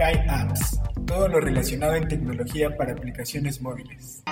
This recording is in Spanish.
Hi Apps, todo lo relacionado en tecnología para aplicaciones móviles.